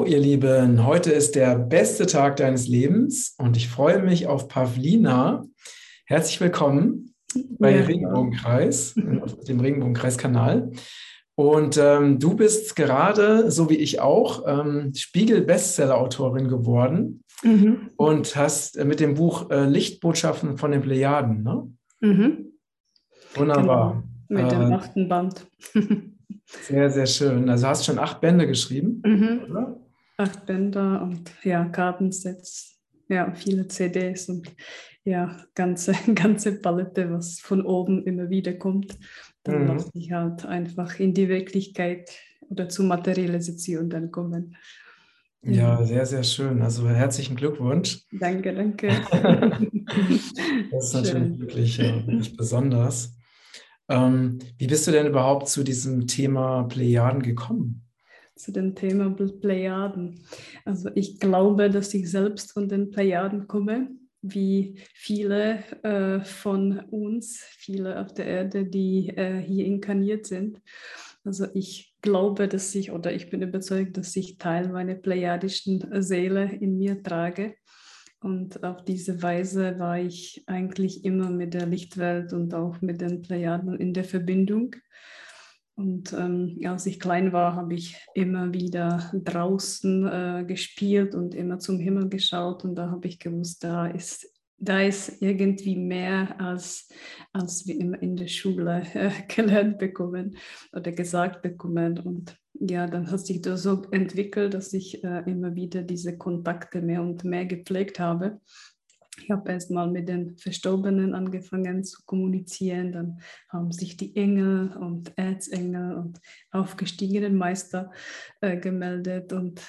Hallo ihr Lieben, heute ist der beste Tag deines Lebens und ich freue mich auf Pavlina. Herzlich willkommen bei ja. Regenbogenkreis, dem Regenbogenkreis-Kanal. Und ähm, du bist gerade, so wie ich auch, ähm, Spiegel-Bestseller-Autorin geworden mhm. und hast äh, mit dem Buch äh, Lichtbotschaften von den Plejaden. Ne? Mhm. Wunderbar. Genau. Mit dem äh, achten Band. Sehr, sehr schön. Also hast schon acht Bände geschrieben, mhm. oder? Acht Bänder und ja, Kartensets, ja, viele CDs und ja, ganze, ganze Palette, was von oben immer wieder kommt. Dann mhm. lasse ich halt einfach in die Wirklichkeit oder zur Materialisation dann kommen. Ja, sehr, sehr schön. Also herzlichen Glückwunsch. Danke, danke. das ist natürlich wirklich, äh, wirklich besonders. Ähm, wie bist du denn überhaupt zu diesem Thema Plejaden gekommen? Zu dem Thema Plejaden. Also ich glaube, dass ich selbst von den Plejaden komme, wie viele äh, von uns, viele auf der Erde, die äh, hier inkarniert sind. Also ich glaube, dass ich oder ich bin überzeugt, dass ich Teil meiner plejadischen Seele in mir trage. Und auf diese Weise war ich eigentlich immer mit der Lichtwelt und auch mit den Plejaden in der Verbindung. Und ähm, als ich klein war, habe ich immer wieder draußen äh, gespielt und immer zum Himmel geschaut. Und da habe ich gewusst, da ist, da ist irgendwie mehr, als, als wir immer in der Schule äh, gelernt bekommen oder gesagt bekommen. Und ja, dann hat sich das so entwickelt, dass ich äh, immer wieder diese Kontakte mehr und mehr gepflegt habe. Ich habe erst mal mit den Verstorbenen angefangen zu kommunizieren, dann haben sich die Engel und Erzengel und aufgestiegenen Meister äh, gemeldet. Und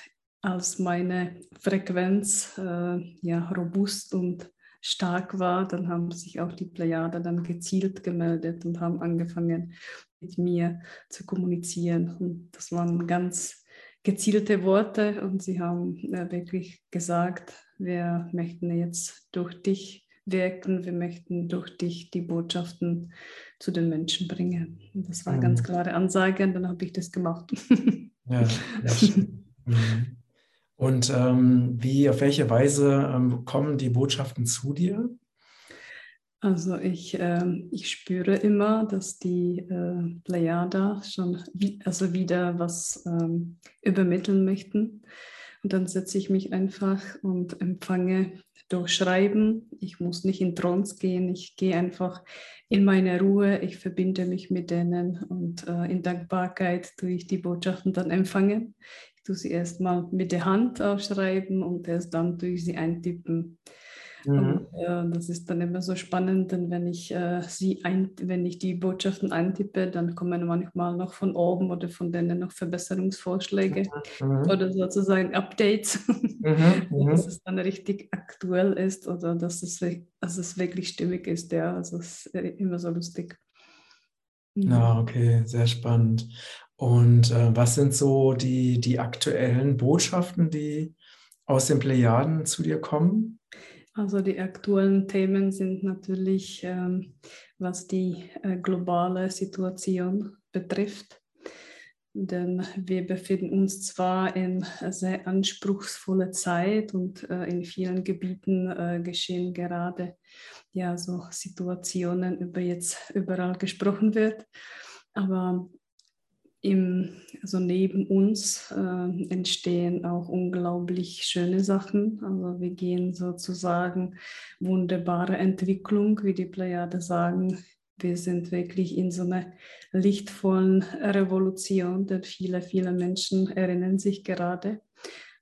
als meine Frequenz äh, ja, robust und stark war, dann haben sich auch die Plejade dann gezielt gemeldet und haben angefangen, mit mir zu kommunizieren. Und das waren ganz gezielte Worte. Und sie haben äh, wirklich gesagt, wir möchten jetzt durch dich wirken, wir möchten durch dich die Botschaften zu den Menschen bringen. Und das war eine mhm. ganz klare Ansage und dann habe ich das gemacht. ja, ja. Mhm. Und ähm, wie, auf welche Weise ähm, kommen die Botschaften zu dir? Also ich, äh, ich spüre immer, dass die äh, Plejada schon wie, also wieder was ähm, übermitteln möchten. Und dann setze ich mich einfach und empfange durch Schreiben. Ich muss nicht in Trance gehen, ich gehe einfach in meine Ruhe, ich verbinde mich mit denen und äh, in Dankbarkeit tue ich die Botschaften dann empfangen. Ich tue sie erstmal mit der Hand aufschreiben und erst dann tue ich sie eintippen. Mhm. Und, äh, das ist dann immer so spannend, denn wenn ich äh, sie ein, wenn ich die Botschaften eintippe, dann kommen manchmal noch von oben oder von denen noch Verbesserungsvorschläge mhm. oder sozusagen Updates, mhm. mhm. dass es dann richtig aktuell ist oder dass es, dass es wirklich stimmig ist. Ja, also es ist immer so lustig. Ja, okay, sehr spannend. Und äh, was sind so die, die aktuellen Botschaften, die aus den Plejaden zu dir kommen? Also die aktuellen Themen sind natürlich, ähm, was die äh, globale Situation betrifft. Denn wir befinden uns zwar in sehr anspruchsvoller Zeit und äh, in vielen Gebieten äh, geschehen gerade ja so Situationen, über jetzt überall gesprochen wird. Aber im, also neben uns äh, entstehen auch unglaublich schöne Sachen. Also wir gehen sozusagen wunderbare Entwicklung, wie die Plejade sagen. Wir sind wirklich in so einer lichtvollen Revolution, denn viele, viele Menschen erinnern sich gerade.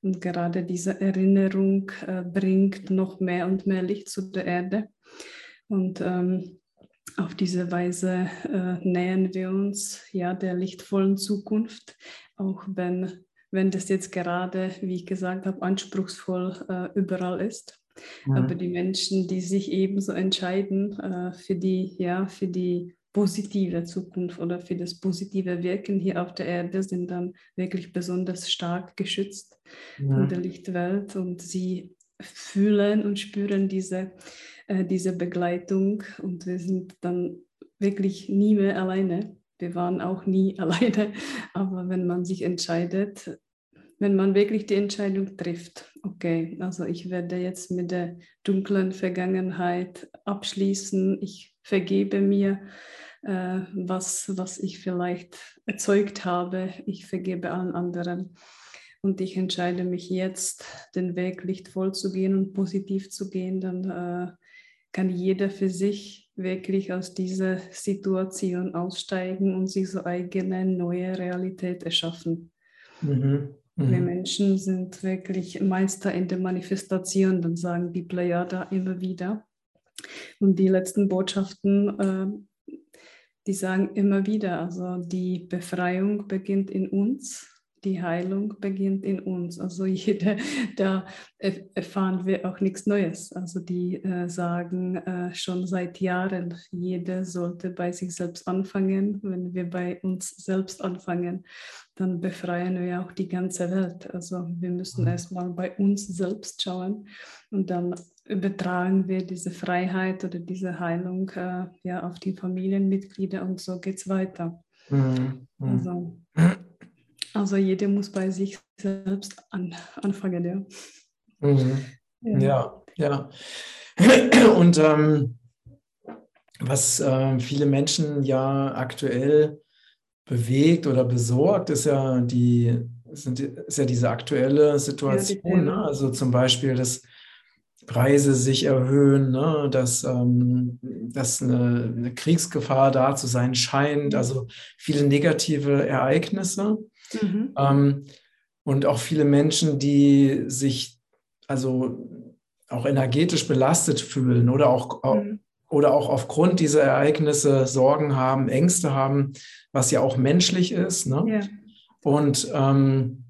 Und gerade diese Erinnerung äh, bringt noch mehr und mehr Licht zu der Erde. Und ähm, auf diese Weise äh, nähern wir uns ja der lichtvollen Zukunft, auch wenn, wenn das jetzt gerade, wie ich gesagt habe, anspruchsvoll äh, überall ist. Mhm. Aber die Menschen, die sich ebenso entscheiden äh, für, die, ja, für die positive Zukunft oder für das positive Wirken hier auf der Erde, sind dann wirklich besonders stark geschützt mhm. von der Lichtwelt und sie fühlen und spüren diese äh, diese Begleitung. Und wir sind dann wirklich nie mehr alleine. Wir waren auch nie alleine, aber wenn man sich entscheidet, wenn man wirklich die Entscheidung trifft, okay, also ich werde jetzt mit der dunklen Vergangenheit abschließen, ich vergebe mir, äh, was, was ich vielleicht erzeugt habe, ich vergebe allen anderen und ich entscheide mich jetzt, den Weg lichtvoll zu gehen und positiv zu gehen, dann äh, kann jeder für sich wirklich aus dieser Situation aussteigen und sich so eigene neue Realität erschaffen. Mhm. Mhm. Wir Menschen sind wirklich Meister in der Manifestation, dann sagen die Plejada immer wieder. Und die letzten Botschaften, äh, die sagen immer wieder, also die Befreiung beginnt in uns die Heilung beginnt in uns. Also jeder, da erfahren wir auch nichts Neues. Also die äh, sagen äh, schon seit Jahren, jeder sollte bei sich selbst anfangen. Wenn wir bei uns selbst anfangen, dann befreien wir auch die ganze Welt. Also wir müssen mhm. erstmal bei uns selbst schauen und dann übertragen wir diese Freiheit oder diese Heilung äh, ja, auf die Familienmitglieder und so geht es weiter. Mhm. mhm. Also, also jeder muss bei sich selbst an, anfangen, ja. Mhm. Ja, ja. ja. Und ähm, was äh, viele Menschen ja aktuell bewegt oder besorgt, ist ja die sind, ist ja diese aktuelle Situation. Ja, ne? Also zum Beispiel, dass Preise sich erhöhen, ne? dass, ähm, dass eine, eine, Kriegsgefahr da zu sein scheint, also viele negative Ereignisse. Mhm. Ähm, und auch viele Menschen, die sich also auch energetisch belastet fühlen oder auch, mhm. oder auch aufgrund dieser Ereignisse Sorgen haben, Ängste haben, was ja auch menschlich ist. Ne? Ja. Und ähm,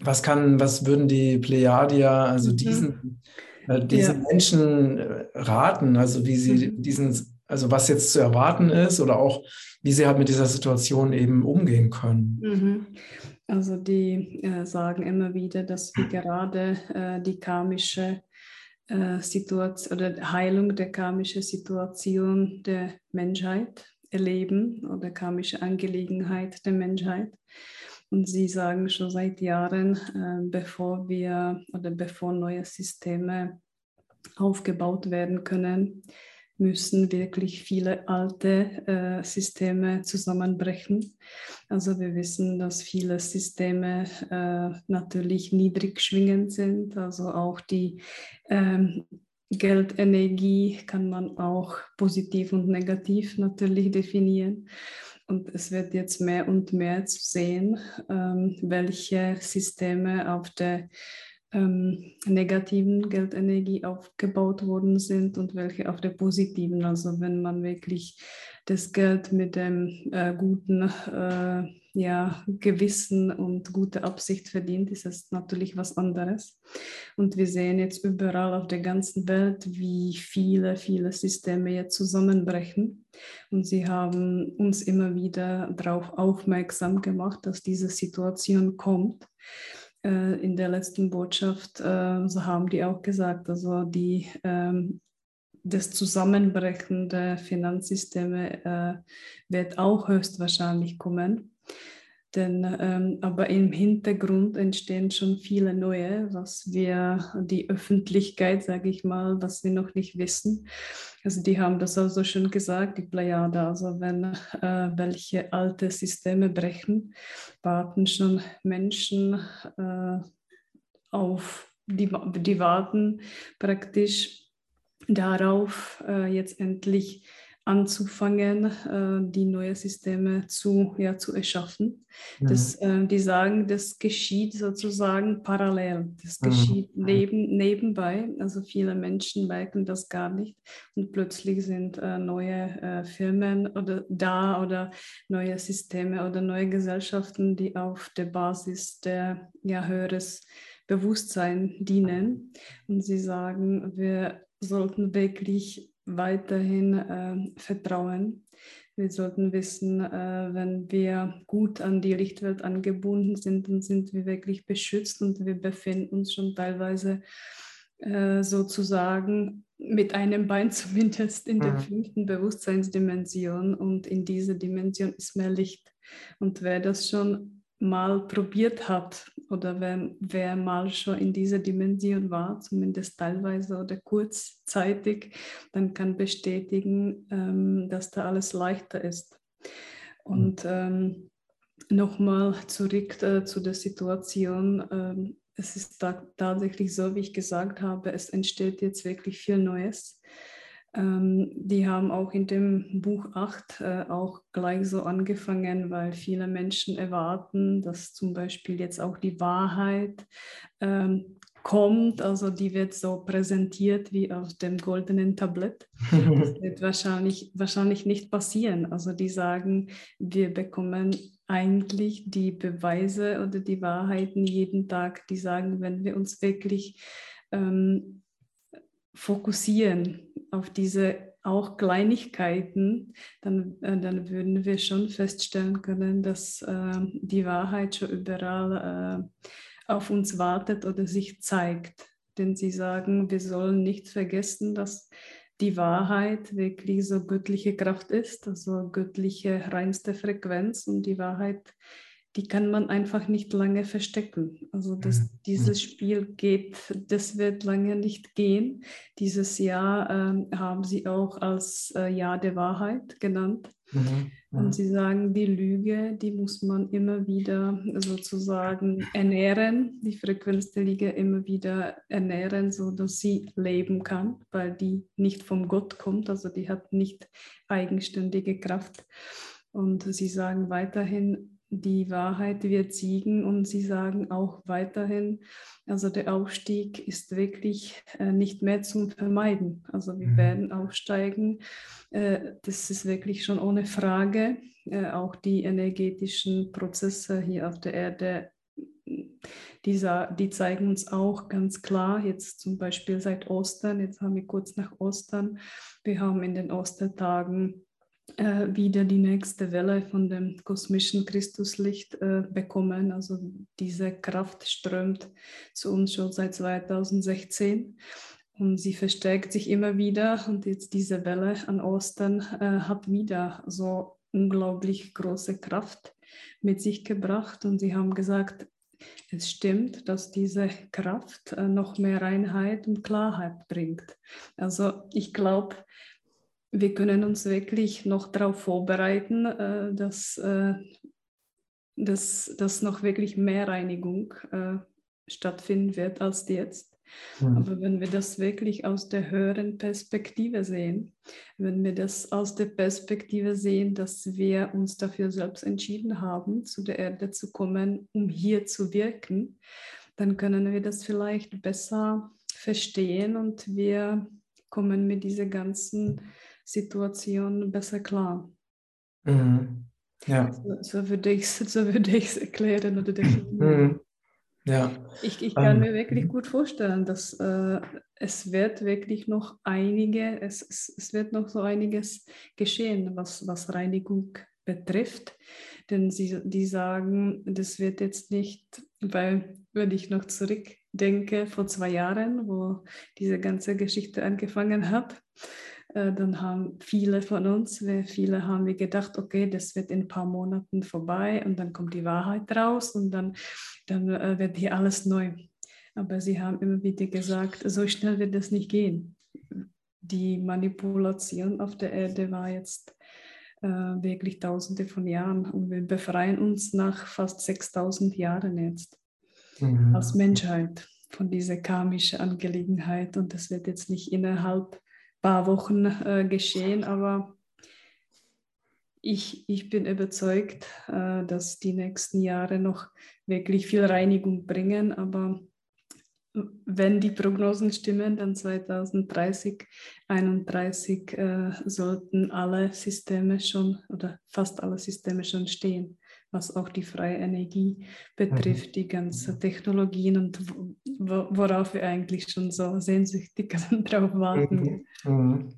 was kann, was würden die Plejadier, also mhm. diesen, äh, diesen ja. Menschen äh, raten, also wie sie mhm. diesen, also was jetzt zu erwarten ist oder auch wie sie halt mit dieser Situation eben umgehen können. Mhm. Also die äh, sagen immer wieder, dass wir gerade äh, die karmische äh, Situation oder Heilung der karmischen Situation der Menschheit erleben oder karmische Angelegenheit der Menschheit. Und sie sagen schon seit Jahren, äh, bevor wir oder bevor neue Systeme aufgebaut werden können, müssen wirklich viele alte äh, Systeme zusammenbrechen. Also wir wissen, dass viele Systeme äh, natürlich niedrig schwingend sind. Also auch die ähm, Geldenergie kann man auch positiv und negativ natürlich definieren. Und es wird jetzt mehr und mehr zu sehen, ähm, welche Systeme auf der ähm, negativen Geldenergie aufgebaut worden sind und welche auf der positiven. Also wenn man wirklich das Geld mit dem äh, guten äh, ja, Gewissen und gute Absicht verdient, ist es natürlich was anderes. Und wir sehen jetzt überall auf der ganzen Welt, wie viele, viele Systeme jetzt zusammenbrechen. Und sie haben uns immer wieder darauf aufmerksam gemacht, dass diese Situation kommt. Äh, in der letzten Botschaft, äh, so haben die auch gesagt, also die, ähm, das Zusammenbrechen der Finanzsysteme äh, wird auch höchstwahrscheinlich kommen. Denn, ähm, aber im Hintergrund entstehen schon viele neue, was wir, die Öffentlichkeit, sage ich mal, was wir noch nicht wissen. Also die haben das auch so schön gesagt, die Plejada. Also wenn äh, welche alte Systeme brechen, warten schon Menschen äh, auf, die, die warten praktisch darauf, äh, jetzt endlich anzufangen, äh, die neuen Systeme zu, ja, zu erschaffen. Mhm. Das, äh, die sagen, das geschieht sozusagen parallel, das mhm. geschieht neben, nebenbei. Also viele Menschen merken das gar nicht und plötzlich sind äh, neue Firmen oder da oder neue Systeme oder neue Gesellschaften, die auf der Basis der ja, höheres Bewusstsein dienen. Und sie sagen, wir sollten wirklich weiterhin äh, vertrauen. Wir sollten wissen, äh, wenn wir gut an die Lichtwelt angebunden sind, dann sind wir wirklich beschützt und wir befinden uns schon teilweise äh, sozusagen mit einem Bein zumindest in der mhm. fünften Bewusstseinsdimension und in dieser Dimension ist mehr Licht. Und wer das schon mal probiert hat oder wer, wer mal schon in dieser Dimension war, zumindest teilweise oder kurzzeitig, dann kann bestätigen, ähm, dass da alles leichter ist. Und ähm, nochmal zurück äh, zu der Situation. Ähm, es ist da, tatsächlich so, wie ich gesagt habe, es entsteht jetzt wirklich viel Neues. Ähm, die haben auch in dem Buch 8 äh, auch gleich so angefangen, weil viele Menschen erwarten, dass zum Beispiel jetzt auch die Wahrheit ähm, kommt, also die wird so präsentiert wie auf dem goldenen Tablett. Das wird wahrscheinlich, wahrscheinlich nicht passieren. Also die sagen, wir bekommen eigentlich die Beweise oder die Wahrheiten jeden Tag, die sagen, wenn wir uns wirklich ähm, fokussieren auf diese auch Kleinigkeiten, dann, äh, dann würden wir schon feststellen können, dass äh, die Wahrheit schon überall äh, auf uns wartet oder sich zeigt. Denn sie sagen, wir sollen nicht vergessen, dass die Wahrheit wirklich so göttliche Kraft ist, also göttliche reinste Frequenz und die Wahrheit die kann man einfach nicht lange verstecken. Also das, mhm. dieses Spiel geht, das wird lange nicht gehen. Dieses Jahr ähm, haben sie auch als äh, Jahr der Wahrheit genannt. Mhm. Und sie sagen, die Lüge, die muss man immer wieder sozusagen ernähren, die Frequenz der Lüge immer wieder ernähren, sodass sie leben kann, weil die nicht vom Gott kommt, also die hat nicht eigenständige Kraft. Und sie sagen weiterhin, die Wahrheit wird siegen und sie sagen auch weiterhin, also der Aufstieg ist wirklich äh, nicht mehr zum Vermeiden. Also wir mhm. werden aufsteigen. Äh, das ist wirklich schon ohne Frage. Äh, auch die energetischen Prozesse hier auf der Erde, die, die zeigen uns auch ganz klar, jetzt zum Beispiel seit Ostern, jetzt haben wir kurz nach Ostern, wir haben in den Ostertagen äh, wieder die nächste Welle von dem kosmischen Christuslicht äh, bekommen. Also diese Kraft strömt zu uns schon seit 2016 und sie verstärkt sich immer wieder. Und jetzt diese Welle an Ostern äh, hat wieder so unglaublich große Kraft mit sich gebracht. Und sie haben gesagt, es stimmt, dass diese Kraft äh, noch mehr Reinheit und Klarheit bringt. Also ich glaube, wir können uns wirklich noch darauf vorbereiten, äh, dass, äh, dass, dass noch wirklich mehr Reinigung äh, stattfinden wird als jetzt. Mhm. Aber wenn wir das wirklich aus der höheren Perspektive sehen, wenn wir das aus der Perspektive sehen, dass wir uns dafür selbst entschieden haben, zu der Erde zu kommen, um hier zu wirken, dann können wir das vielleicht besser verstehen und wir kommen mit dieser ganzen Situation besser klar. Mhm. Ja. So, so, würde ich es so erklären oder definieren. Mhm. Ja. Ich, ich kann um, mir wirklich gut vorstellen, dass äh, es wird wirklich noch einige, es, es, es wird noch so einiges geschehen, was, was Reinigung betrifft. Denn sie die sagen, das wird jetzt nicht, weil wenn ich noch zurückdenke vor zwei Jahren, wo diese ganze Geschichte angefangen hat, äh, dann haben viele von uns, viele haben wir gedacht, okay, das wird in ein paar Monaten vorbei und dann kommt die Wahrheit raus und dann, dann äh, wird hier alles neu. Aber sie haben immer wieder gesagt, so schnell wird das nicht gehen. Die Manipulation auf der Erde war jetzt äh, wirklich tausende von Jahren und wir befreien uns nach fast 6000 Jahren jetzt mhm. als Menschheit von dieser karmischen Angelegenheit und das wird jetzt nicht innerhalb paar Wochen äh, geschehen, aber ich, ich bin überzeugt, äh, dass die nächsten Jahre noch wirklich viel Reinigung bringen, aber wenn die Prognosen stimmen, dann 2030, 2031 äh, sollten alle Systeme schon oder fast alle Systeme schon stehen was auch die freie Energie betrifft, mhm. die ganzen Technologien und worauf wir eigentlich schon so sehnsüchtig drauf warten. Mhm. mhm.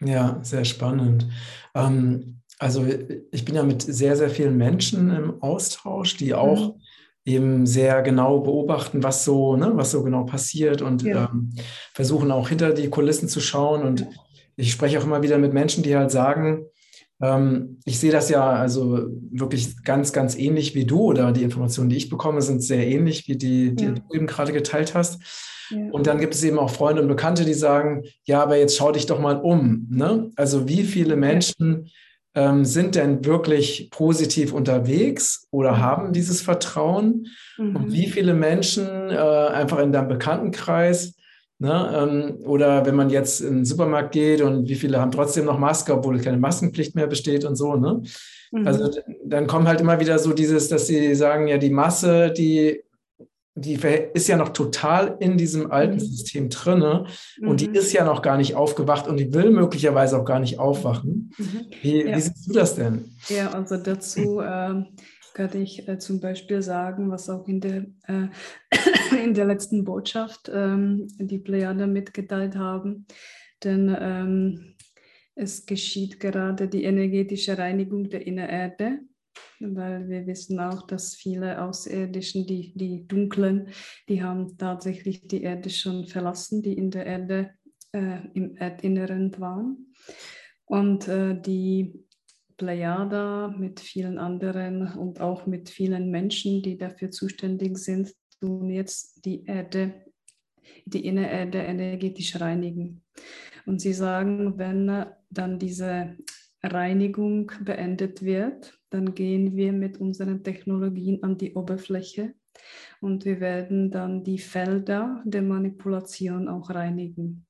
Ja, sehr spannend. Ähm, also ich bin ja mit sehr, sehr vielen Menschen im Austausch, die auch eben sehr genau beobachten, was so, ne, was so genau passiert und ja. ähm, versuchen auch hinter die Kulissen zu schauen. Und ich spreche auch immer wieder mit Menschen, die halt sagen, ich sehe das ja also wirklich ganz, ganz ähnlich wie du oder die Informationen, die ich bekomme, sind sehr ähnlich wie die, die ja. du eben gerade geteilt hast. Ja. Und dann gibt es eben auch Freunde und Bekannte, die sagen, ja, aber jetzt schau dich doch mal um. Ne? Also wie viele Menschen ähm, sind denn wirklich positiv unterwegs oder mhm. haben dieses Vertrauen? Mhm. Und wie viele Menschen äh, einfach in deinem Bekanntenkreis Ne? Ähm, oder wenn man jetzt in den Supermarkt geht und wie viele haben trotzdem noch Maske, obwohl keine Maskenpflicht mehr besteht und so. Ne? Mhm. Also dann kommt halt immer wieder so dieses, dass sie sagen, ja, die Masse, die, die ist ja noch total in diesem alten mhm. System drinne mhm. und die mhm. ist ja noch gar nicht aufgewacht und die will möglicherweise auch gar nicht aufwachen. Mhm. Wie, ja. wie siehst du das denn? Ja, also dazu. Äh kann ich äh, zum Beispiel sagen, was auch in der, äh, in der letzten Botschaft ähm, die Plejader mitgeteilt haben. Denn ähm, es geschieht gerade die energetische Reinigung der Innererde, weil wir wissen auch, dass viele Außerirdischen, die, die Dunklen, die haben tatsächlich die Erde schon verlassen, die in der Erde äh, im Erdinneren waren. Und äh, die Plejada mit vielen anderen und auch mit vielen Menschen, die dafür zuständig sind, tun jetzt die Erde, die Innererde energetisch reinigen. Und sie sagen, wenn dann diese Reinigung beendet wird, dann gehen wir mit unseren Technologien an die Oberfläche und wir werden dann die Felder der Manipulation auch reinigen.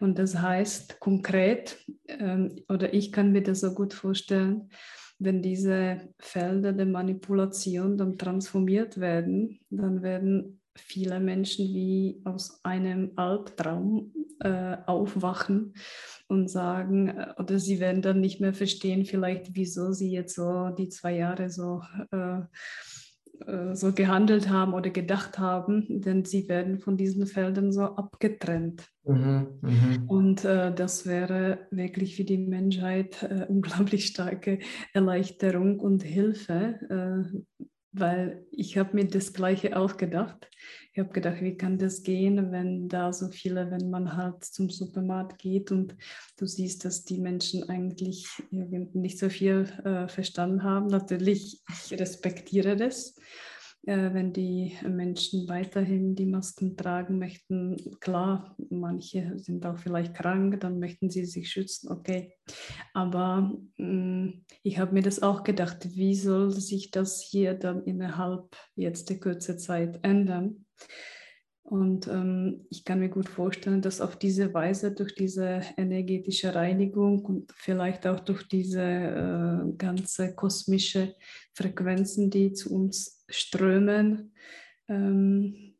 Und das heißt konkret, ähm, oder ich kann mir das so gut vorstellen, wenn diese Felder der Manipulation dann transformiert werden, dann werden viele Menschen wie aus einem Albtraum äh, aufwachen und sagen, äh, oder sie werden dann nicht mehr verstehen, vielleicht, wieso sie jetzt so die zwei Jahre so äh, äh, so gehandelt haben oder gedacht haben, denn sie werden von diesen Feldern so abgetrennt. Mhm, mh. Und äh, das wäre wirklich für die Menschheit äh, unglaublich starke Erleichterung und Hilfe, äh, weil ich habe mir das Gleiche auch gedacht. Ich habe gedacht, wie kann das gehen, wenn da so viele, wenn man halt zum Supermarkt geht und du siehst, dass die Menschen eigentlich nicht so viel äh, verstanden haben. Natürlich, ich respektiere das wenn die Menschen weiterhin die Masken tragen möchten. Klar, manche sind auch vielleicht krank, dann möchten sie sich schützen, okay. Aber mh, mm, ich habe mir das auch gedacht, wie soll sich das hier dann innerhalb jetzt der kurzen Zeit ändern? Und ähm, ich kann mir gut vorstellen, dass auf diese Weise, durch diese energetische Reinigung und vielleicht auch durch diese äh, ganze kosmische Frequenzen, die zu uns strömen, ähm,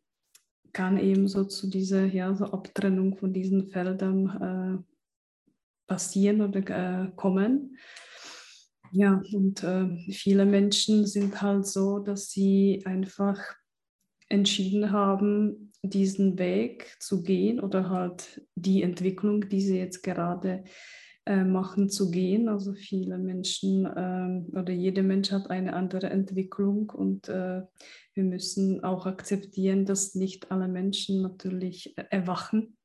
kann eben so zu dieser ja, so Abtrennung von diesen Feldern äh, passieren oder äh, kommen. Ja, und äh, viele Menschen sind halt so, dass sie einfach entschieden haben, diesen Weg zu gehen oder halt die Entwicklung, die sie jetzt gerade äh, machen, zu gehen. Also viele Menschen äh, oder jeder Mensch hat eine andere Entwicklung und äh, wir müssen auch akzeptieren, dass nicht alle Menschen natürlich erwachen.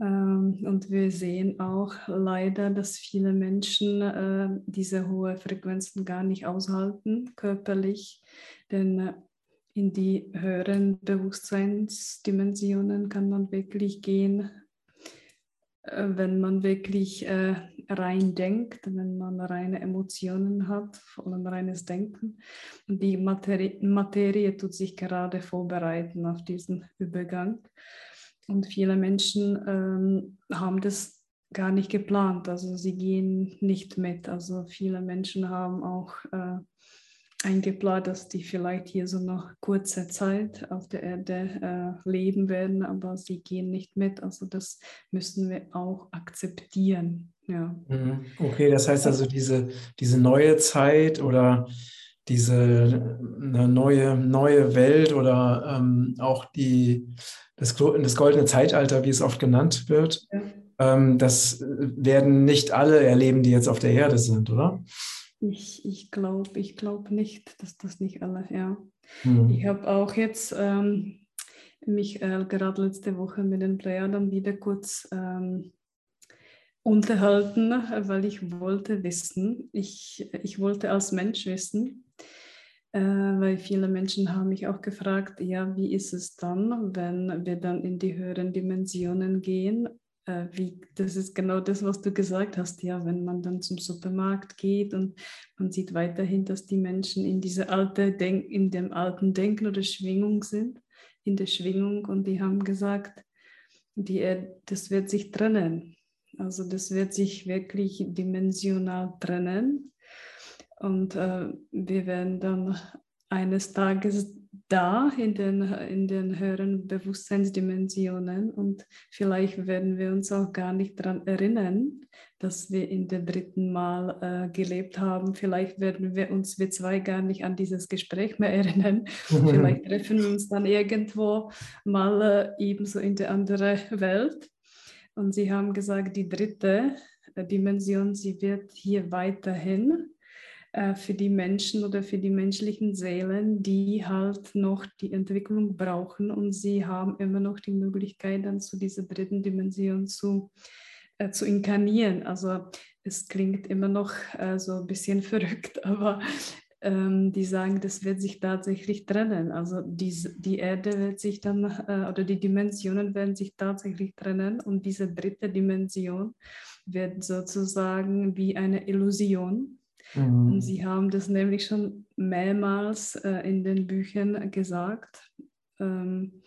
Ähm, und wir sehen auch leider, dass viele Menschen äh, diese hohen Frequenzen gar nicht aushalten, körperlich. Denn äh, in die höheren Bewusstseinsdimensionen kann man wirklich gehen, äh, wenn man wirklich äh, rein denkt, wenn man reine Emotionen hat, vor allem reines Denken. Und die Materie, Materie tut sich gerade vorbereiten auf diesen Übergang. Und viele Menschen ähm, haben das gar nicht geplant, also sie gehen nicht mit. Also viele Menschen haben auch äh, eingeplant, dass die vielleicht hier so noch kurze Zeit auf der Erde äh, leben werden, aber sie gehen nicht mit. Also das müssen wir auch akzeptieren. Ja. Mhm. Okay, das heißt also diese, diese neue Zeit oder diese eine neue, neue Welt oder ähm, auch die, das, das goldene Zeitalter, wie es oft genannt wird, ja. ähm, das werden nicht alle erleben, die jetzt auf der Erde sind, oder? Ich, ich glaube ich glaub nicht, dass das nicht alle, ja. Mhm. Ich habe auch jetzt ähm, mich äh, gerade letzte Woche mit den Playern wieder kurz ähm, unterhalten, weil ich wollte wissen, ich, ich wollte als Mensch wissen, äh, weil viele Menschen haben mich auch gefragt, ja, wie ist es dann, wenn wir dann in die höheren Dimensionen gehen? Äh, wie, das ist genau das, was du gesagt hast, ja, wenn man dann zum Supermarkt geht und man sieht weiterhin, dass die Menschen in diese alte Denk in dem alten Denken oder Schwingung sind, in der Schwingung und die haben gesagt, die, das wird sich trennen. Also das wird sich wirklich dimensional trennen. Und äh, wir werden dann eines Tages da in den, in den höheren Bewusstseinsdimensionen und vielleicht werden wir uns auch gar nicht daran erinnern, dass wir in der dritten Mal äh, gelebt haben. Vielleicht werden wir uns, wir zwei, gar nicht an dieses Gespräch mehr erinnern. vielleicht treffen wir uns dann irgendwo mal äh, ebenso in der anderen Welt. Und sie haben gesagt, die dritte äh, Dimension, sie wird hier weiterhin äh, für die Menschen oder für die menschlichen Seelen, die halt noch die Entwicklung brauchen und sie haben immer noch die Möglichkeit, dann zu dieser dritten Dimension zu, äh, zu inkarnieren. Also es klingt immer noch äh, so ein bisschen verrückt, aber ähm, die sagen, das wird sich tatsächlich trennen. Also die, die Erde wird sich dann, äh, oder die Dimensionen werden sich tatsächlich trennen und diese dritte Dimension wird sozusagen wie eine Illusion Mhm. Und sie haben das nämlich schon mehrmals äh, in den Büchern gesagt. Ähm,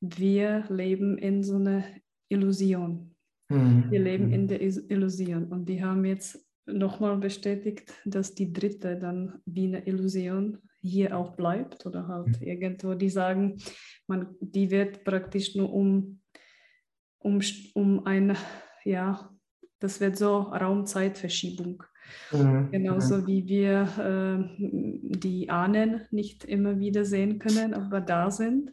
wir leben in so einer Illusion. Mhm. Wir leben in der Illusion. Und die haben jetzt nochmal bestätigt, dass die dritte dann wie eine Illusion hier auch bleibt oder halt mhm. irgendwo, die sagen, man, die wird praktisch nur um, um, um eine, ja, das wird so Raumzeitverschiebung. Mhm. Genauso mhm. wie wir äh, die Ahnen nicht immer wieder sehen können, aber da sind.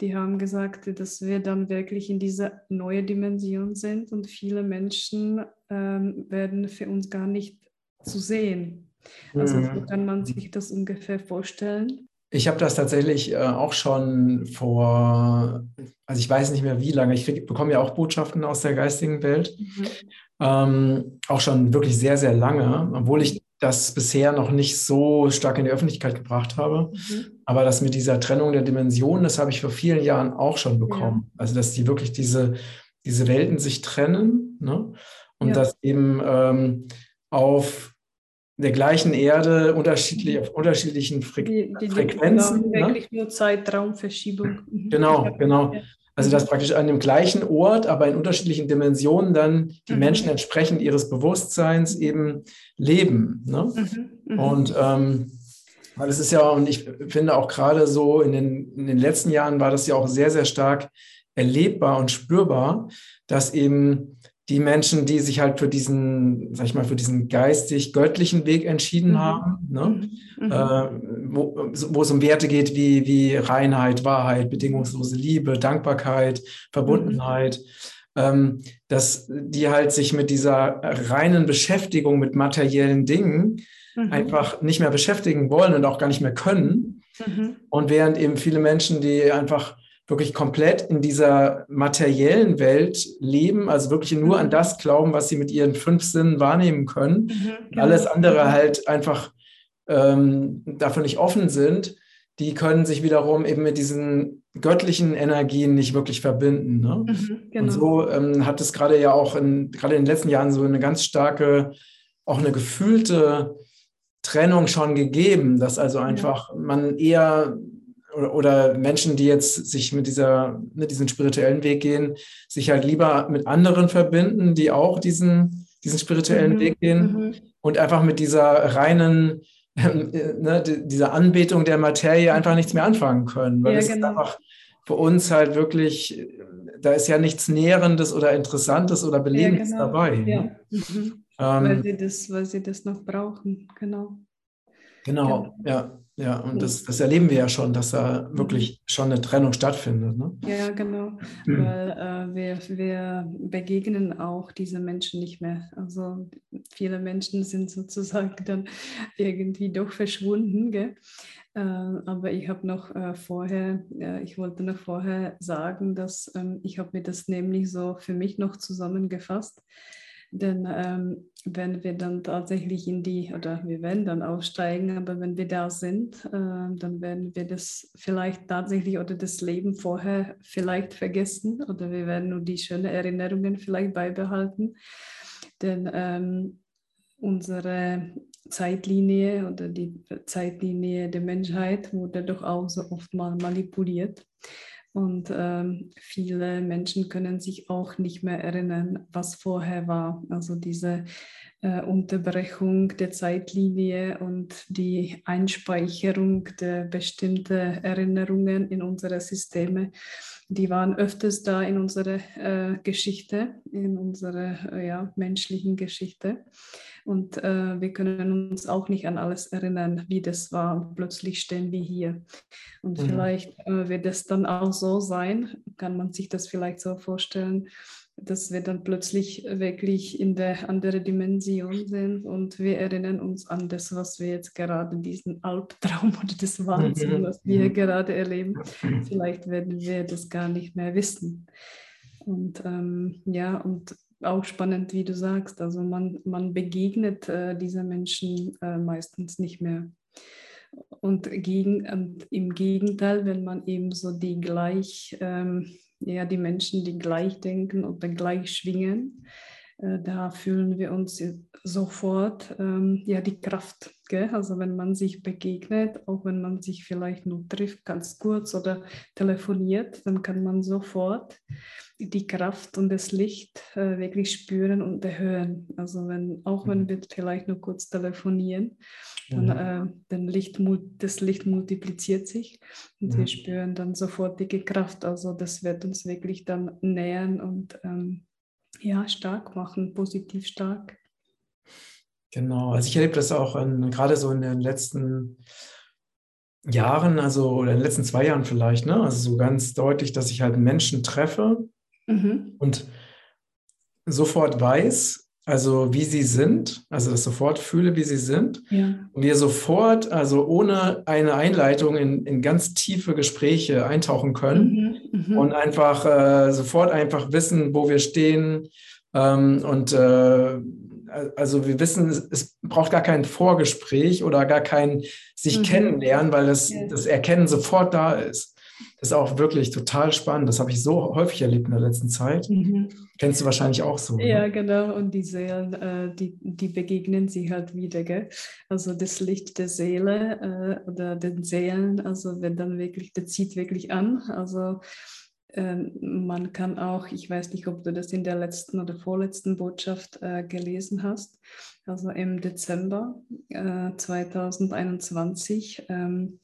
Die haben gesagt, dass wir dann wirklich in dieser neuen Dimension sind und viele Menschen ähm, werden für uns gar nicht zu sehen. Also mhm. so kann man sich das ungefähr vorstellen. Ich habe das tatsächlich äh, auch schon vor, also ich weiß nicht mehr wie lange, ich krieg, bekomme ja auch Botschaften aus der geistigen Welt. Mhm ähm, auch schon wirklich sehr, sehr lange, obwohl ich das bisher noch nicht so stark in die Öffentlichkeit gebracht habe. Mhm. Aber das mit dieser Trennung der Dimensionen, das habe ich vor vielen Jahren auch schon bekommen. Ja. Also, dass die wirklich diese, diese Welten sich trennen ne? und ja. dass eben ähm, auf der gleichen Erde unterschiedlich, auf unterschiedlichen Fre die, die, Frequenzen. Die, genau, wirklich ne? nur Zeitraumverschiebung. Mhm. Genau, genau. Also dass praktisch an dem gleichen Ort, aber in unterschiedlichen Dimensionen dann die mhm. Menschen entsprechend ihres Bewusstseins eben leben. Ne? Mhm. Mhm. Und ähm, weil es ist ja, und ich finde auch gerade so in den, in den letzten Jahren war das ja auch sehr, sehr stark erlebbar und spürbar, dass eben die Menschen, die sich halt für diesen, sag ich mal, für diesen geistig-göttlichen Weg entschieden mhm. haben, ne? Mhm. Äh, wo, wo, es um Werte geht wie, wie Reinheit, Wahrheit, bedingungslose Liebe, Dankbarkeit, Verbundenheit, mhm. ähm, dass die halt sich mit dieser reinen Beschäftigung mit materiellen Dingen mhm. einfach nicht mehr beschäftigen wollen und auch gar nicht mehr können. Mhm. Und während eben viele Menschen, die einfach wirklich komplett in dieser materiellen Welt leben, also wirklich nur an mhm. das glauben, was sie mit ihren fünf Sinnen wahrnehmen können. Mhm, genau. Alles andere mhm. halt einfach ähm, dafür nicht offen sind, die können sich wiederum eben mit diesen göttlichen Energien nicht wirklich verbinden. Ne? Mhm, genau. Und so ähm, hat es gerade ja auch in, gerade in den letzten Jahren so eine ganz starke, auch eine gefühlte Trennung schon gegeben, dass also einfach ja. man eher oder, oder, Menschen, die jetzt sich mit dieser, mit diesem spirituellen Weg gehen, sich halt lieber mit anderen verbinden, die auch diesen, diesen spirituellen mhm. Weg gehen mhm. und einfach mit dieser reinen, äh, ne, dieser Anbetung der Materie einfach nichts mehr anfangen können. Weil ja, es genau. ist einfach für uns halt wirklich, da ist ja nichts Nährendes oder Interessantes oder Belebendes ja, genau. dabei. Ja. Mhm. Ähm, weil, sie das, weil sie das noch brauchen, genau. Genau, ja. Ja, und das, das erleben wir ja schon, dass da wirklich schon eine Trennung stattfindet. Ne? Ja, genau, mhm. weil äh, wir, wir begegnen auch diese Menschen nicht mehr. Also viele Menschen sind sozusagen dann irgendwie doch verschwunden. Gell? Äh, aber ich habe noch äh, vorher, ich wollte noch vorher sagen, dass ähm, ich habe mir das nämlich so für mich noch zusammengefasst Denn ähm, wenn wir dann tatsächlich in die, oder wir werden dann aufsteigen, aber wenn wir da sind, äh, dann werden wir das vielleicht tatsächlich oder das Leben vorher vielleicht vergessen oder wir werden nur die schönen Erinnerungen vielleicht beibehalten. Denn ähm, unsere Zeitlinie oder die Zeitlinie der Menschheit wurde doch auch so oft mal manipuliert. Und ähm, viele Menschen können sich auch nicht mehr erinnern, was vorher war. Also diese äh, Unterbrechung der Zeitlinie und die Einspeicherung der bestimmten Erinnerungen in unsere Systeme, die waren öfters da in unserer äh, Geschichte, in unserer äh, ja, menschlichen Geschichte. Und äh, wir können uns auch nicht an alles erinnern, wie das war. Und plötzlich stehen wir hier. Und mhm. vielleicht äh, wird es dann auch so sein, kann man sich das vielleicht so vorstellen, dass wir dann plötzlich wirklich in der anderen Dimension sind und wir erinnern uns an das, was wir jetzt gerade, diesen Albtraum oder das Wahnsinn, mhm. was wir mhm. gerade erleben. Vielleicht werden wir das gar nicht mehr wissen. Und ähm, ja, und auch spannend, wie du sagst, also man, man begegnet äh, dieser Menschen äh, meistens nicht mehr. Und, gegen, und im Gegenteil, wenn man eben so die gleich ähm, ja, die Menschen, die gleich denken oder gleich schwingen, da fühlen wir uns sofort ähm, ja, die Kraft. Gell? Also wenn man sich begegnet, auch wenn man sich vielleicht nur trifft, ganz kurz oder telefoniert, dann kann man sofort die Kraft und das Licht äh, wirklich spüren und erhören. Also wenn, auch wenn mhm. wir vielleicht nur kurz telefonieren, dann, äh, dann Licht, das Licht multipliziert sich und mhm. wir spüren dann sofortige Kraft. Also das wird uns wirklich dann nähern und ähm, ja, stark machen, positiv stark. Genau, also ich erlebe das auch in, gerade so in den letzten Jahren, also oder in den letzten zwei Jahren vielleicht, ne? Also so ganz deutlich, dass ich halt Menschen treffe, mhm. und sofort weiß, also wie sie sind, also das sofort fühle, wie sie sind. Ja. Und wir sofort, also ohne eine Einleitung in, in ganz tiefe Gespräche eintauchen können mhm, mh. und einfach äh, sofort einfach wissen, wo wir stehen. Ähm, und äh, also wir wissen, es braucht gar kein Vorgespräch oder gar kein sich mhm. kennenlernen, weil das, ja. das Erkennen sofort da ist. Das ist auch wirklich total spannend. Das habe ich so häufig erlebt in der letzten Zeit. Mhm. Kennst du wahrscheinlich auch so. Ne? Ja, genau. Und die Seelen, äh, die, die begegnen sich halt wieder. Gell? Also das Licht der Seele äh, oder den Seelen, also wenn dann wirklich, das zieht wirklich an. Also ähm, man kann auch, ich weiß nicht, ob du das in der letzten oder vorletzten Botschaft äh, gelesen hast, also im Dezember äh, 2021 ähm,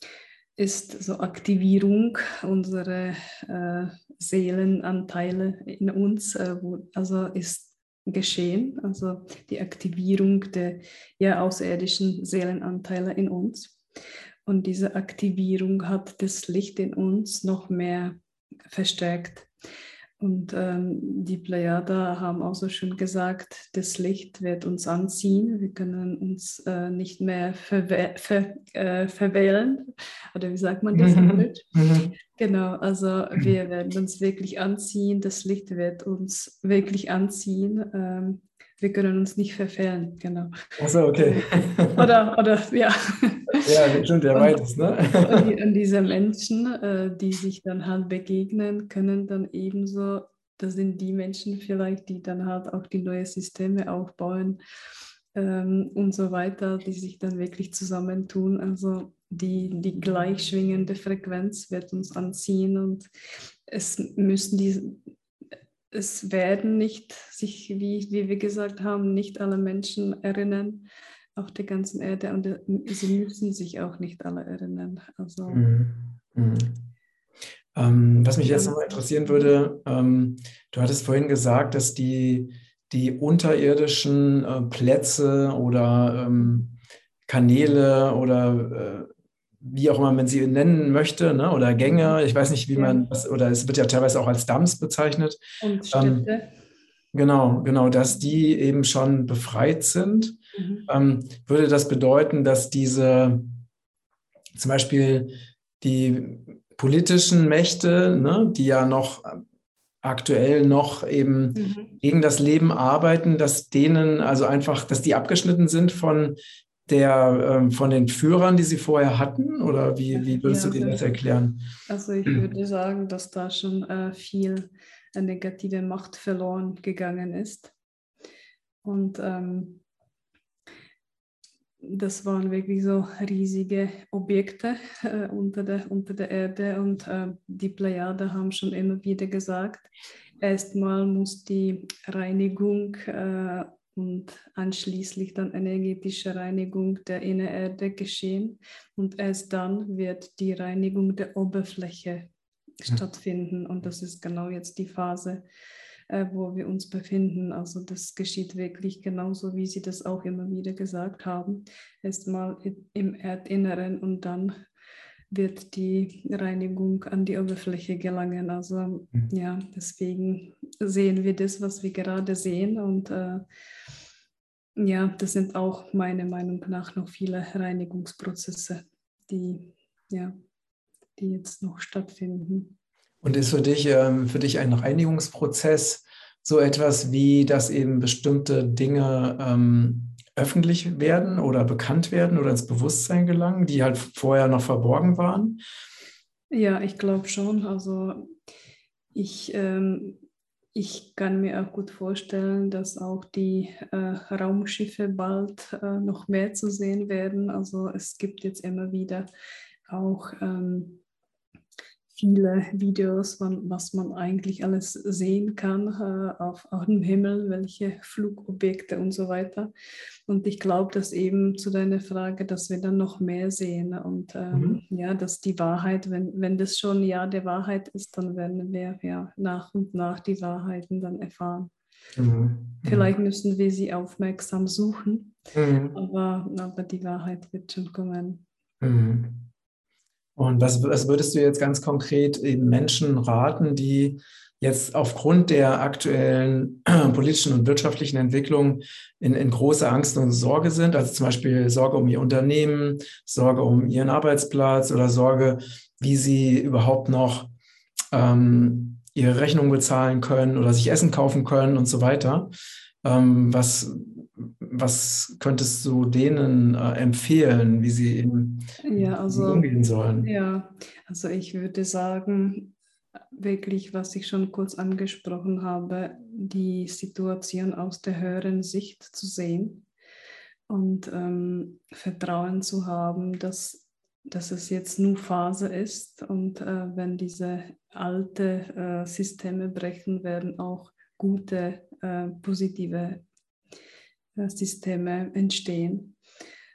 ist so Aktivierung unserer äh, Seelenanteile in uns, äh, wo, also ist geschehen, also die Aktivierung der ja, außerirdischen Seelenanteile in uns. Und diese Aktivierung hat das Licht in uns noch mehr verstärkt. Und ähm, die Plejada haben auch so schön gesagt, das Licht wird uns anziehen. Wir können uns äh, nicht mehr verwäh ver äh, verwählen. Oder wie sagt man das? Mhm. Mhm. genau, also wir werden uns wirklich anziehen. Das Licht wird uns wirklich anziehen. Ähm, wir können uns nicht verfehlen, genau. Achso, okay. Oder, oder ja. Ja, stimmt ja beides, ne? Und, und diese Menschen, äh, die sich dann halt begegnen, können dann ebenso, das sind die Menschen vielleicht, die dann halt auch die neuen Systeme aufbauen ähm, und so weiter, die sich dann wirklich zusammentun. Also die, die gleich schwingende Frequenz wird uns anziehen und es müssen die es werden nicht sich, wie, wie wir gesagt haben, nicht alle Menschen erinnern auf der ganzen Erde und äh, sie müssen sich auch nicht alle erinnern. Also, mhm. Mhm. Ähm, was mich jetzt noch interessieren würde, ähm, du hattest vorhin gesagt, dass die, die unterirdischen äh, Plätze oder ähm, Kanäle oder äh, wie auch immer man sie nennen möchte, ne? oder Gänge, ich weiß nicht, wie man das, oder es wird ja teilweise auch als Dams bezeichnet. Und Städte. Ähm, genau, genau, dass die eben schon befreit sind. Mhm. Ähm, würde das bedeuten, dass diese zum Beispiel die politischen Mächte, ne, die ja noch aktuell noch eben mhm. gegen das Leben arbeiten, dass denen also einfach, dass die abgeschnitten sind von der, ähm, von den Führern, die sie vorher hatten? Oder wie, wie würdest ja, du dir das erklären? Also ich würde sagen, dass da schon äh, viel äh, negative Macht verloren gegangen ist. Und ähm, das waren wirklich so riesige Objekte äh, unter, der, unter der Erde und äh, die Plejade haben schon immer wieder gesagt, erstmal muss die Reinigung äh, und anschließend dann energetische Reinigung der Innererde geschehen und erst dann wird die Reinigung der Oberfläche ja. stattfinden und das ist genau jetzt die Phase, äh, wo wir uns befinden. Also das geschieht wirklich genauso, wie Sie das auch immer wieder gesagt haben. Erstmal im Erdinneren und dann wird die Reinigung an die Oberfläche gelangen. Also mhm. ja, deswegen sehen wir das, was wir gerade sehen. Und äh, ja, das sind auch meiner Meinung nach noch viele Reinigungsprozesse, die, ja, die jetzt noch stattfinden. Und ist für dich, ähm, für dich ein Reinigungsprozess so etwas wie, dass eben bestimmte Dinge ähm, öffentlich werden oder bekannt werden oder ins Bewusstsein gelangen, die halt vorher noch verborgen waren? Ja, ich glaube schon. Also ich, ähm, ich kann mir auch gut vorstellen, dass auch die äh, Raumschiffe bald äh, noch mehr zu sehen werden. Also es gibt jetzt immer wieder auch ähm, viele Videos, von, was man eigentlich alles sehen kann äh, auf, auf dem Himmel, welche Flugobjekte und so weiter. Und ich glaube, dass eben zu deiner Frage, dass wir dann noch mehr sehen und ähm, mhm. ja, dass die Wahrheit, wenn, wenn das schon ja der Wahrheit ist, dann werden wir ja nach und nach die Wahrheiten dann erfahren. Mhm. Vielleicht müssen wir sie aufmerksam suchen, mhm. aber, aber die Wahrheit wird schon kommen. Und was, was würdest du jetzt ganz konkret eben Menschen raten, die jetzt aufgrund der aktuellen politischen und wirtschaftlichen Entwicklung in, in große Angst und Sorge sind, also zum Beispiel Sorge um ihr Unternehmen, Sorge um ihren Arbeitsplatz oder Sorge, wie sie überhaupt noch ähm, ihre Rechnung bezahlen können oder sich Essen kaufen können und so weiter. Ähm, was, was könntest du denen äh, empfehlen, wie sie eben ja, also, umgehen sollen? Ja, also ich würde sagen, wirklich, was ich schon kurz angesprochen habe, die Situation aus der höheren Sicht zu sehen und ähm, Vertrauen zu haben, dass, dass es jetzt nur Phase ist und äh, wenn diese alten äh, Systeme brechen, werden auch gute, äh, positive Systeme entstehen.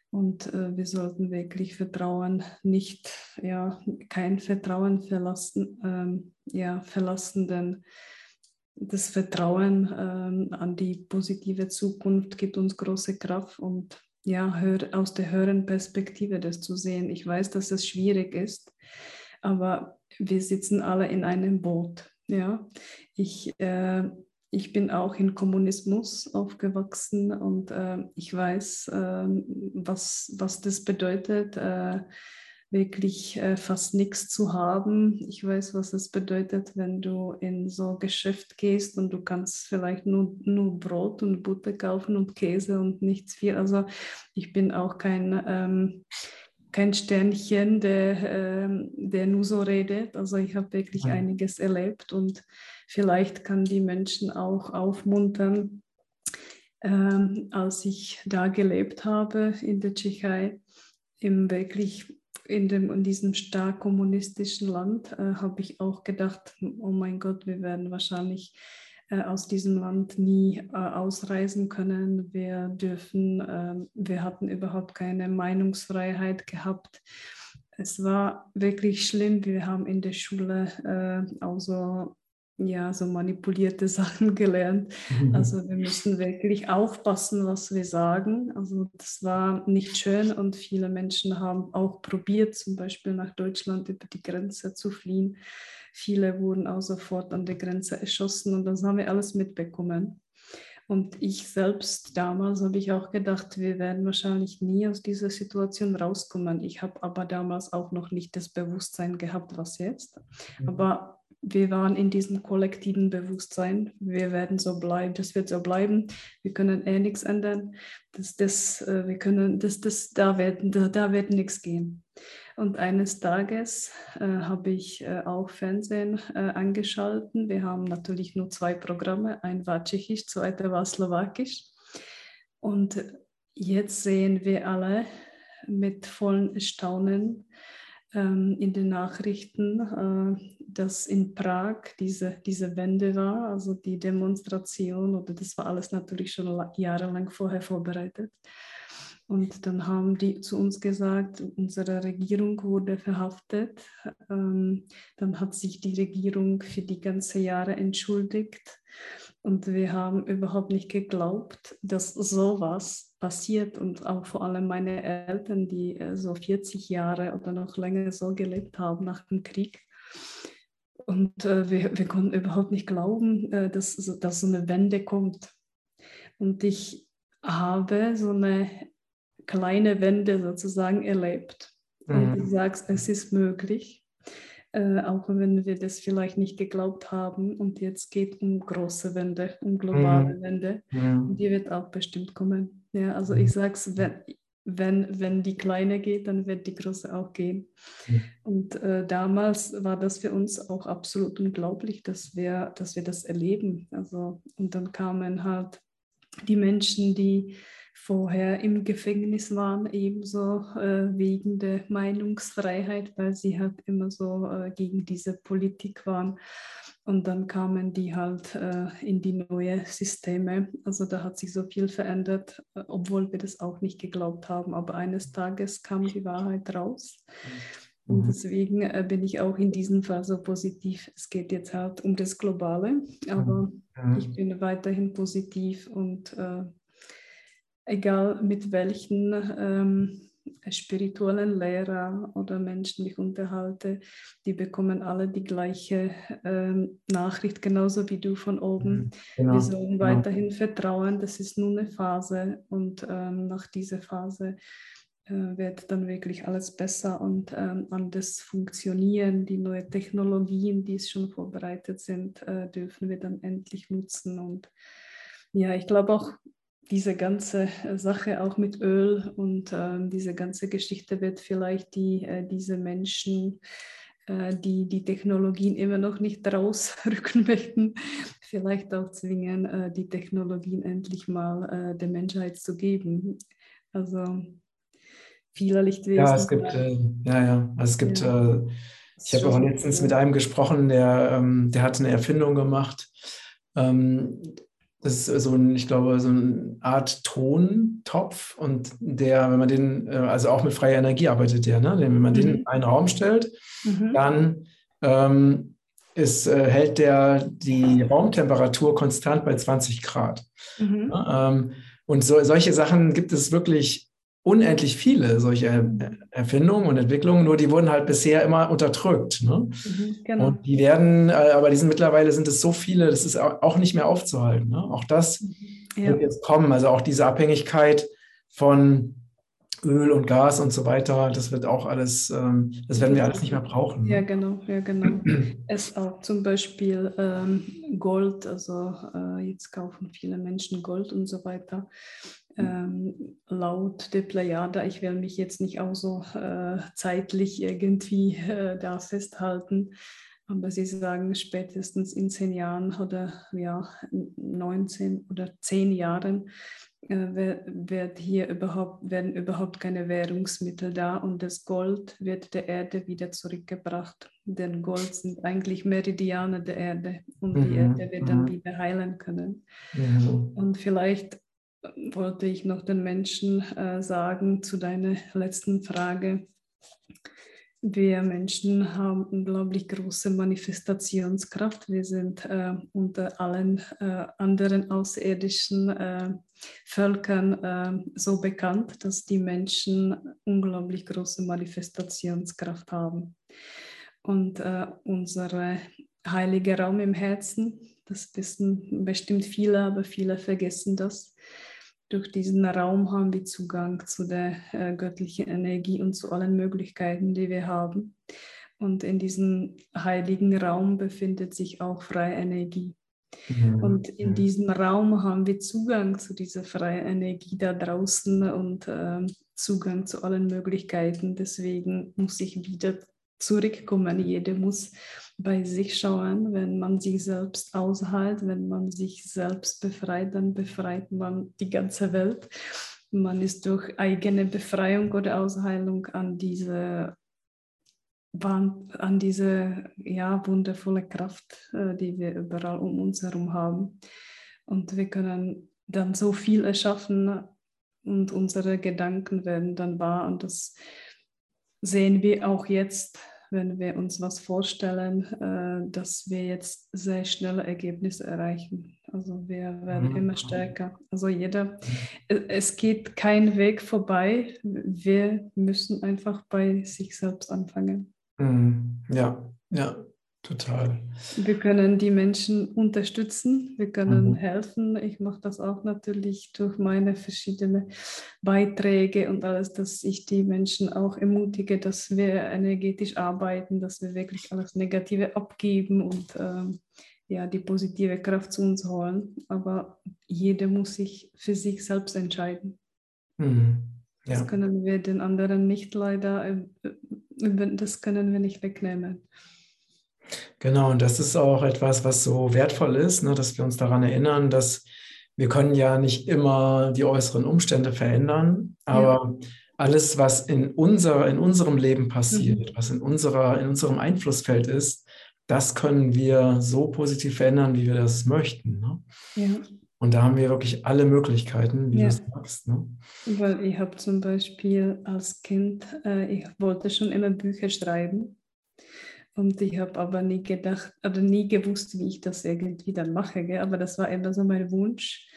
Und äh, wir sollten wirklich Vertrauen nicht, ja, kein Vertrauen verlassen, ähm, ja, verlassen, denn das Vertrauen ähm, an die positive Zukunft gibt uns große Kraft und ja, hör, aus der höheren Perspektive das zu sehen. Ich weiß, dass es schwierig ist, aber wir sitzen alle in einem Boot. Ja, ich äh, ich bin auch in Kommunismus aufgewachsen und äh, ich weiß, äh, was, was das bedeutet, äh, wirklich äh, fast nichts zu haben. Ich weiß, was es bedeutet, wenn du in so ein Geschäft gehst und du kannst vielleicht nur, nur Brot und Butter kaufen und Käse und nichts viel. Also ich bin auch kein... Ähm, kein Sternchen, der, ähm, der nur so redet. Also ich habe wirklich ja. einiges erlebt und vielleicht kann die Menschen auch aufmuntern. Ähm, als ich da gelebt habe in der Tschechei, im wirklich in, dem, in diesem stark kommunistischen Land, äh, habe ich auch gedacht, oh mein Gott, wir werden wahrscheinlich aus diesem Land nie äh, ausreisen können. Wir dürfen, äh, wir hatten überhaupt keine Meinungsfreiheit gehabt. Es war wirklich schlimm. Wir haben in der Schule äh, auch so ja, so manipulierte Sachen gelernt. Mhm. Also wir müssen wirklich aufpassen, was wir sagen. Also das war nicht schön und viele Menschen haben auch probiert, zum Beispiel nach Deutschland über die Grenze zu fliehen. Viele wurden auch sofort an der Grenze erschossen und das haben wir alles mitbekommen. Und ich selbst damals habe ich auch gedacht, wir werden wahrscheinlich nie aus dieser Situation rauskommen. Ich habe aber damals auch noch nicht das Bewusstsein gehabt, was jetzt. Mhm. Aber wir waren in diesem kollektiven Bewusstsein, wir werden so bleiben, das wird so bleiben, wir können eh nichts ändern, das, das, äh, wir können, das, das, da, wird, da, da wird nichts gehen. Und eines Tages äh, habe ich äh, auch Fernsehen äh, angeschalten. Wir haben natürlich nur zwei Programme, ein war Tschechisch, zweite war Slowakisch. Und jetzt sehen wir alle mit vollen Staunen, ähm, in den Nachrichten, äh, dass in Prag diese, diese Wende war, also die Demonstration, oder das war alles natürlich schon jahrelang vorher vorbereitet. Und dann haben die zu uns gesagt, unsere Regierung wurde verhaftet. Ähm, dann hat sich die Regierung für die ganzen Jahre entschuldigt. Und wir haben überhaupt nicht geglaubt, dass sowas passiert. Und auch vor allem meine Eltern, die äh, so 40 Jahre oder noch länger so gelebt haben nach dem Krieg. Und äh, wir, wir konnten überhaupt nicht glauben, äh, dass, dass so eine Wende kommt. Und ich habe so eine kleine Wende sozusagen erlebt. Mhm. Und du sagst, es ist möglich, äh, auch wenn wir das vielleicht nicht geglaubt haben. Und jetzt geht um große Wende, um globale mhm. Wende. Mhm. Und die wird auch bestimmt kommen. Ja, also ich sage es, wenn, wenn, wenn die kleine geht, dann wird die große auch gehen. Mhm. Und äh, damals war das für uns auch absolut unglaublich, dass wir, dass wir das erleben. Also, und dann kamen halt die Menschen, die vorher im Gefängnis waren, ebenso äh, wegen der Meinungsfreiheit, weil sie halt immer so äh, gegen diese Politik waren. Und dann kamen die halt äh, in die neuen Systeme. Also da hat sich so viel verändert, äh, obwohl wir das auch nicht geglaubt haben. Aber eines Tages kam die Wahrheit raus. Und mhm. deswegen äh, bin ich auch in diesem Fall so positiv. Es geht jetzt halt um das Globale, aber mhm. ich bin weiterhin positiv und äh, egal mit welchen ähm, spirituellen Lehrer oder Menschen ich unterhalte, die bekommen alle die gleiche ähm, Nachricht, genauso wie du von oben. Mhm, genau, Wir sollen genau. weiterhin vertrauen, das ist nur eine Phase und ähm, nach dieser Phase äh, wird dann wirklich alles besser und ähm, an das Funktionieren, die neuen Technologien, die es schon vorbereitet sind, äh, dürfen wir dann endlich nutzen und ja, ich glaube auch, diese ganze äh, Sache auch mit Öl und äh, diese ganze Geschichte wird vielleicht die, äh, diese Menschen, äh, die die Technologien immer noch nicht rausrücken möchten, vielleicht auch zwingen, äh, die Technologien endlich mal äh, der Menschheit zu geben. Also viele Lichtwesen. Ja, es gibt, ja, ja, also es gibt, ja. ich habe auch letztens mit einem gesprochen, der, ähm, der hat eine Erfindung gemacht. Ähm, das ist so ein, ich glaube, so eine Art Tontopf und der, wenn man den, äh, also auch mit freier Energie arbeitet der, ne? Wenn man mhm. den in einen Raum stellt, mhm. dann ähm, ist, äh, hält der die Raumtemperatur konstant bei 20 Grad. Mhm. Ja, ähm, und so, solche Sachen gibt es wirklich unendlich viele solche Erfindungen und Entwicklungen, nur die wurden halt bisher immer unterdrückt. Ne? Mhm, genau. Und die werden, äh, aber die sind mittlerweile sind es so viele, das ist auch nicht mehr aufzuhalten. Ne? Auch das mhm, ja. wird jetzt kommen. Also auch diese Abhängigkeit von Öl und Gas und so weiter, das wird auch alles, ähm, das werden wir alles nicht mehr brauchen. Ne? Ja, genau, ja, genau. es auch zum Beispiel ähm, Gold, also äh, jetzt kaufen viele Menschen Gold und so weiter ähm, laut der Plejada, ich will mich jetzt nicht auch so äh, zeitlich irgendwie äh, da festhalten, aber sie sagen, spätestens in zehn Jahren oder ja, 19 oder zehn Jahren äh, wird hier überhaupt, werden überhaupt keine Währungsmittel da und das Gold wird der Erde wieder zurückgebracht. Denn Gold sind eigentlich Meridiane der Erde und mhm. die Erde wird dann mhm. wieder heilen können. Mhm. Und vielleicht wollte ich noch den Menschen äh, sagen zu deiner letzten Frage. Wir Menschen haben unglaublich große Manifestationskraft. Wir sind äh, unter allen äh, anderen außerirdischen äh, Völkern äh, so bekannt, dass die Menschen unglaublich große Manifestationskraft haben. Und äh, unser heiliger Raum im Herzen, das wissen bestimmt viele, aber viele vergessen das durch diesen Raum haben wir Zugang zu der äh, göttlichen Energie und zu allen Möglichkeiten, die wir haben. Und in diesem heiligen Raum befindet sich auch freie Energie. Mhm. Und in diesem Raum haben wir Zugang zu dieser freien Energie da draußen und äh, Zugang zu allen Möglichkeiten. Deswegen muss ich wieder zurückkommen. Jeder muss bei sich schauen, wenn man sich selbst aushält, wenn man sich selbst befreit, dann befreit man die ganze Welt. Man ist durch eigene Befreiung oder Ausheilung an diese an diese ja, wundervolle Kraft, äh, die wir überall um uns herum haben. Und wir können dann so viel erschaffen und unsere Gedanken werden dann wahr. Und das sehen wir auch jetzt, wenn wir uns was vorstellen, äh, dass wir jetzt sehr schnelle Ergebnisse erreichen. Also wir werden mhm. immer stärker. Also jeder, es geht kein Weg vorbei. Wir müssen einfach bei sich selbst anfangen. Mhm. Ja, ja, total. Wir können die Menschen unterstützen, wir können mhm. helfen. Ich mache das auch natürlich durch meine verschiedenen Beiträge und alles, dass ich die Menschen auch ermutige, dass wir energetisch arbeiten, dass wir wirklich alles Negative abgeben und ähm, ja, die positive Kraft zu uns holen. Aber jeder muss sich für sich selbst entscheiden. Mhm. Ja. Das können wir den anderen nicht leider äh, das können wir nicht wegnehmen. Genau, und das ist auch etwas, was so wertvoll ist, ne, dass wir uns daran erinnern, dass wir können ja nicht immer die äußeren Umstände verändern, aber ja. alles, was in, unser, in unserem Leben passiert, mhm. was in, unserer, in unserem Einflussfeld ist, das können wir so positiv verändern, wie wir das möchten. Ne? Ja. Und da haben wir wirklich alle Möglichkeiten, wie ja. du sagst. Ne? Weil ich habe zum Beispiel als Kind, äh, ich wollte schon immer Bücher schreiben. Und ich habe aber nie gedacht, oder nie gewusst, wie ich das irgendwie dann mache. Gell? Aber das war immer so mein Wunsch.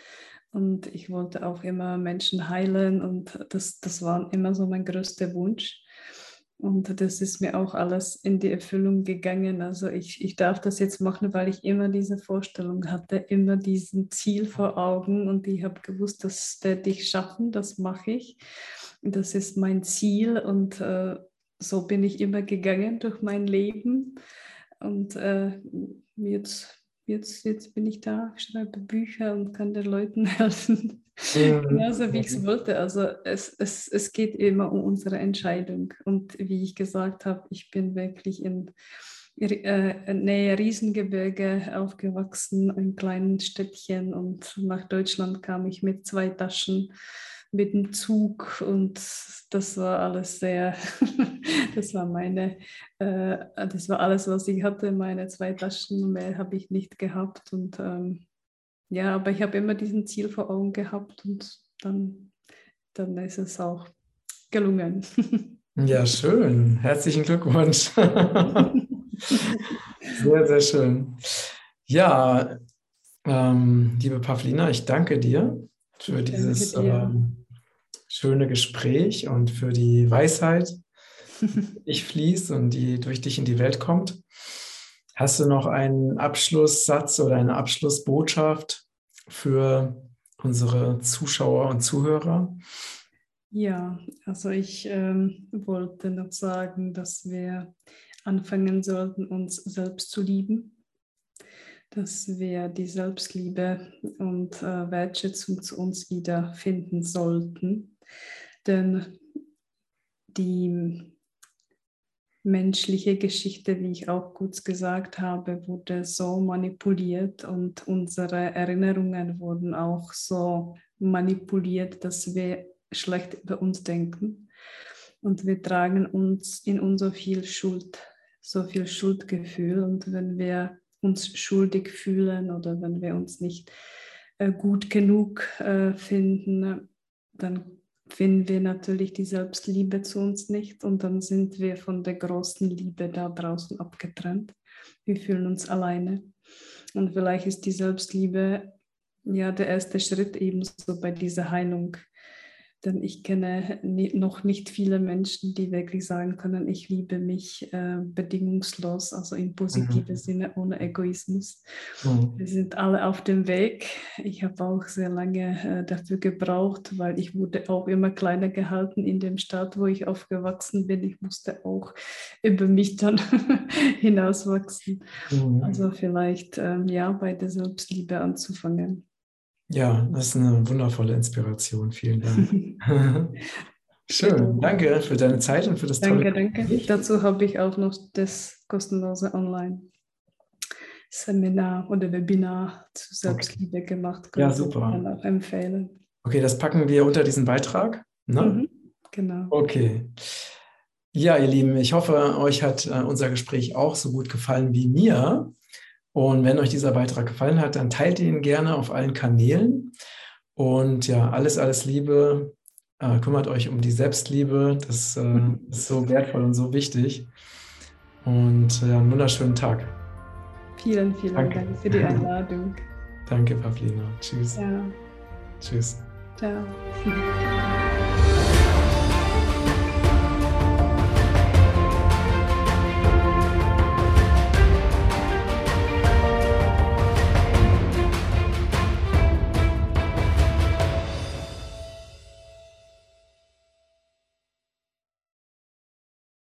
Und ich wollte auch immer Menschen heilen und das, das war immer so mein größter Wunsch. Und das ist mir auch alles in die Erfüllung gegangen. Also ich, ich darf das jetzt machen, weil ich immer diese Vorstellung hatte, immer diesen Ziel vor Augen und ich habe gewusst, das werde ich schaffen, das mache ich. Das ist mein Ziel und äh, so bin ich immer gegangen durch mein Leben. Und äh, jetzt jetzt, jetzt bin ich da, schreibe Bücher und kann den Leuten helfen. Genauso wie ich es wollte. Also es, es, es geht immer um unsere Entscheidung. Und wie ich gesagt habe, ich bin wirklich in äh, Nähe Riesengebirge aufgewachsen, in kleinen Städtchen und nach Deutschland kam ich mit zwei Taschen mit dem Zug und das war alles sehr, das war meine, äh, das war alles, was ich hatte, meine zwei Taschen, mehr habe ich nicht gehabt und ähm, ja, aber ich habe immer diesen Ziel vor Augen gehabt und dann, dann ist es auch gelungen. Ja, schön. Herzlichen Glückwunsch. sehr, sehr schön. Ja, ähm, liebe Pavlina, ich danke dir für dieses ähm, schöne Gespräch und für die Weisheit, die ich fließt und die durch dich in die Welt kommt. Hast du noch einen Abschlusssatz oder eine Abschlussbotschaft für unsere Zuschauer und Zuhörer? Ja, also ich ähm, wollte noch sagen, dass wir anfangen sollten, uns selbst zu lieben dass wir die Selbstliebe und äh, Wertschätzung zu uns wieder finden sollten. Denn die menschliche Geschichte, wie ich auch kurz gesagt habe, wurde so manipuliert und unsere Erinnerungen wurden auch so manipuliert, dass wir schlecht über uns denken. Und wir tragen uns in uns so viel Schuld, so viel Schuldgefühl. Und wenn wir uns schuldig fühlen oder wenn wir uns nicht äh, gut genug äh, finden, dann finden wir natürlich die Selbstliebe zu uns nicht und dann sind wir von der großen Liebe da draußen abgetrennt. Wir fühlen uns alleine. Und vielleicht ist die Selbstliebe ja der erste Schritt ebenso bei dieser Heilung denn ich kenne noch nicht viele Menschen, die wirklich sagen können, ich liebe mich äh, bedingungslos, also im positiven mhm. Sinne, ohne Egoismus. Mhm. Wir sind alle auf dem Weg. Ich habe auch sehr lange äh, dafür gebraucht, weil ich wurde auch immer kleiner gehalten in dem Staat, wo ich aufgewachsen bin. Ich musste auch über mich dann hinauswachsen. Mhm. Also vielleicht ähm, ja bei der Selbstliebe anzufangen. Ja, das ist eine wundervolle Inspiration. Vielen Dank. Schön, danke für deine Zeit und für das danke, tolle Danke, danke. Dazu habe ich auch noch das kostenlose Online-Seminar oder Webinar zu Selbstliebe okay. gemacht. Kann ja, super. Ich auch empfehlen. Okay, das packen wir unter diesen Beitrag. Ne? Mhm, genau. Okay. Ja, ihr Lieben, ich hoffe, euch hat äh, unser Gespräch auch so gut gefallen wie mir. Und wenn euch dieser Beitrag gefallen hat, dann teilt ihn gerne auf allen Kanälen. Und ja, alles, alles Liebe. Äh, kümmert euch um die Selbstliebe. Das äh, ist so wertvoll und so wichtig. Und äh, einen wunderschönen Tag. Vielen, vielen Danke. Dank für die Einladung. Danke, Pavlina. Tschüss. Ja. Tschüss. Ciao.